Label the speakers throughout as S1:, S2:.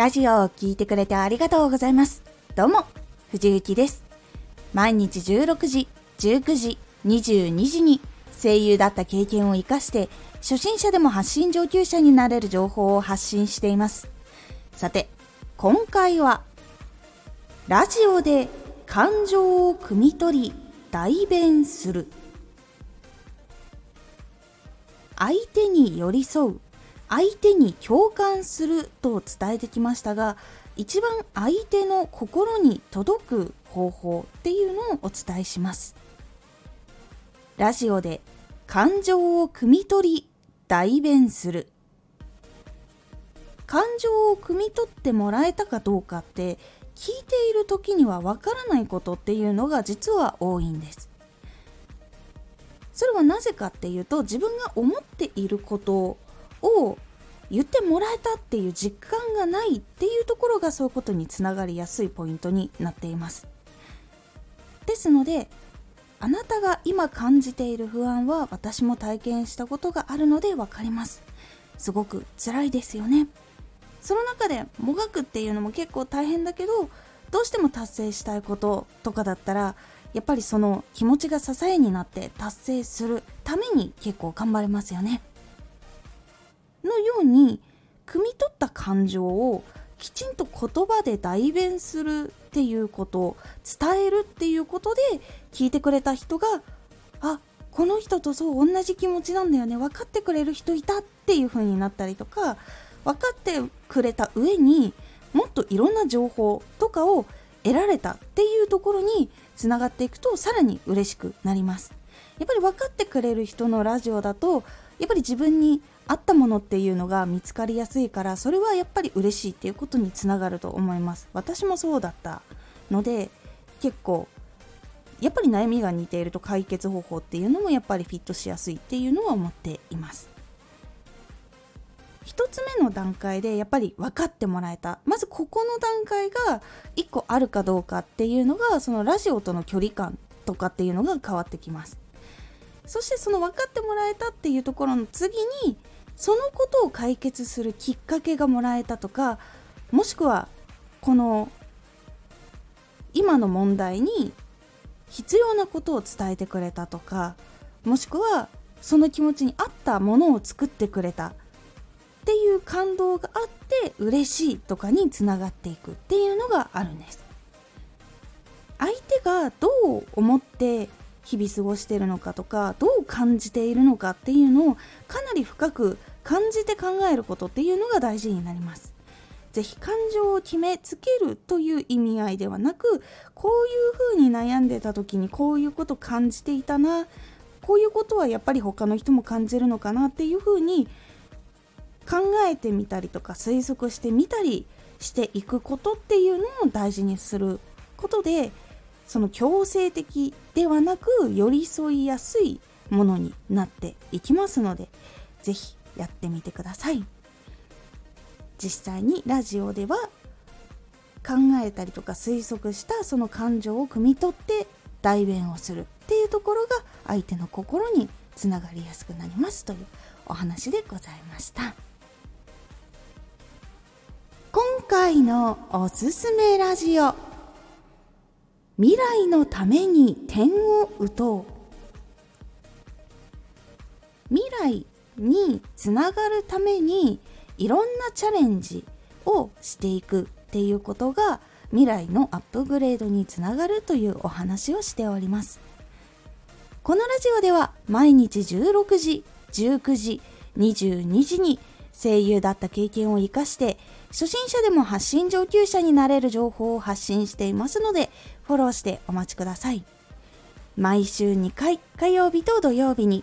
S1: ラジオを聴いてくれてありがとうございます。どうも、藤幸です。毎日16時、19時、22時に声優だった経験を活かして、初心者でも発信上級者になれる情報を発信しています。さて、今回は、ラジオで感情を汲み取り、代弁する。相手に寄り添う相手に共感すると伝えてきましたが一番相手の心に届く方法っていうのをお伝えします。ラジオで感情を汲み取り代弁する。感情を汲み取ってもらえたかどうかって聞いている時にはわからないことっていうのが実は多いんです。それはなぜかっていうと自分が思っていることを言ってもらえたっていう実感がないっていうところがそういうことにつながりやすいポイントになっています。ですのであなたが今感じている不安は私も体験したことがあるので分かります。すごく辛いですよね。その中でもがくっていうのも結構大変だけどどうしても達成したいこととかだったらやっぱりその気持ちが支えになって達成するために結構頑張れますよね。のように汲み取った感情をきちんと言葉で代弁するっていうこと伝えるっていうことで聞いてくれた人があこの人とそう同じ気持ちなんだよね分かってくれる人いたっていう風になったりとか分かってくれた上にもっといろんな情報とかを得られたっていうところにつながっていくとさらに嬉しくなります。やっぱり分かってくれる人のラジオだとやっぱり自分に合ったものっていうのが見つかりやすいからそれはやっぱり嬉しいっていうことにつながると思います。私もそうだったので結構やっぱり悩みが似ていると解決方法っていうのもやっぱりフィットしやすいっていうのは思っています。1つ目の段階でやっぱり分かってもらえた。まずここの段階が1個あるかどうかっていうのがそのラジオとの距離感とかっていうのが変わってきます。そしてその分かってもらえたっていうところの次にそのことを解決するきっかけがもらえたとかもしくはこの今の問題に必要なことを伝えてくれたとかもしくはその気持ちに合ったものを作ってくれた。っていう感動があって嬉しいとかにつながっていくっていうのがあるんです。相手がどう思って日々過ごしているのかとかどう感じているのかっていうのをかなり深く感じて考えることっていうのが大事になります。ぜひ感情を決めつけるという意味合いではなくこういうふうに悩んでた時にこういうこと感じていたなこういうことはやっぱり他の人も感じるのかなっていうふうに考えてみたりとか推測してみたりしていくことっていうのを大事にすることでその強制的ではなく寄り添いやすいものになっていきますので是非やってみてください。実際にラジオでは考えたりとか推測したその感情を汲み取って代弁をするっていうところが相手の心につながりやすくなりますというお話でございました。今回のおすすめラジオ未来のために点を打とう。未来につながるためにいろんなチャレンジをしていくっていうことが未来のアップグレードにつながるというお話をしております。このラジオでは毎日16時19時22時に声優だった経験を生かして初心者でも発信上級者になれる情報を発信していますのでフォローしてお待ちください。毎週2回火曜日と土曜日に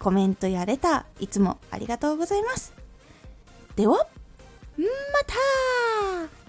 S1: コメントやレターいつもありがとうございます。では、また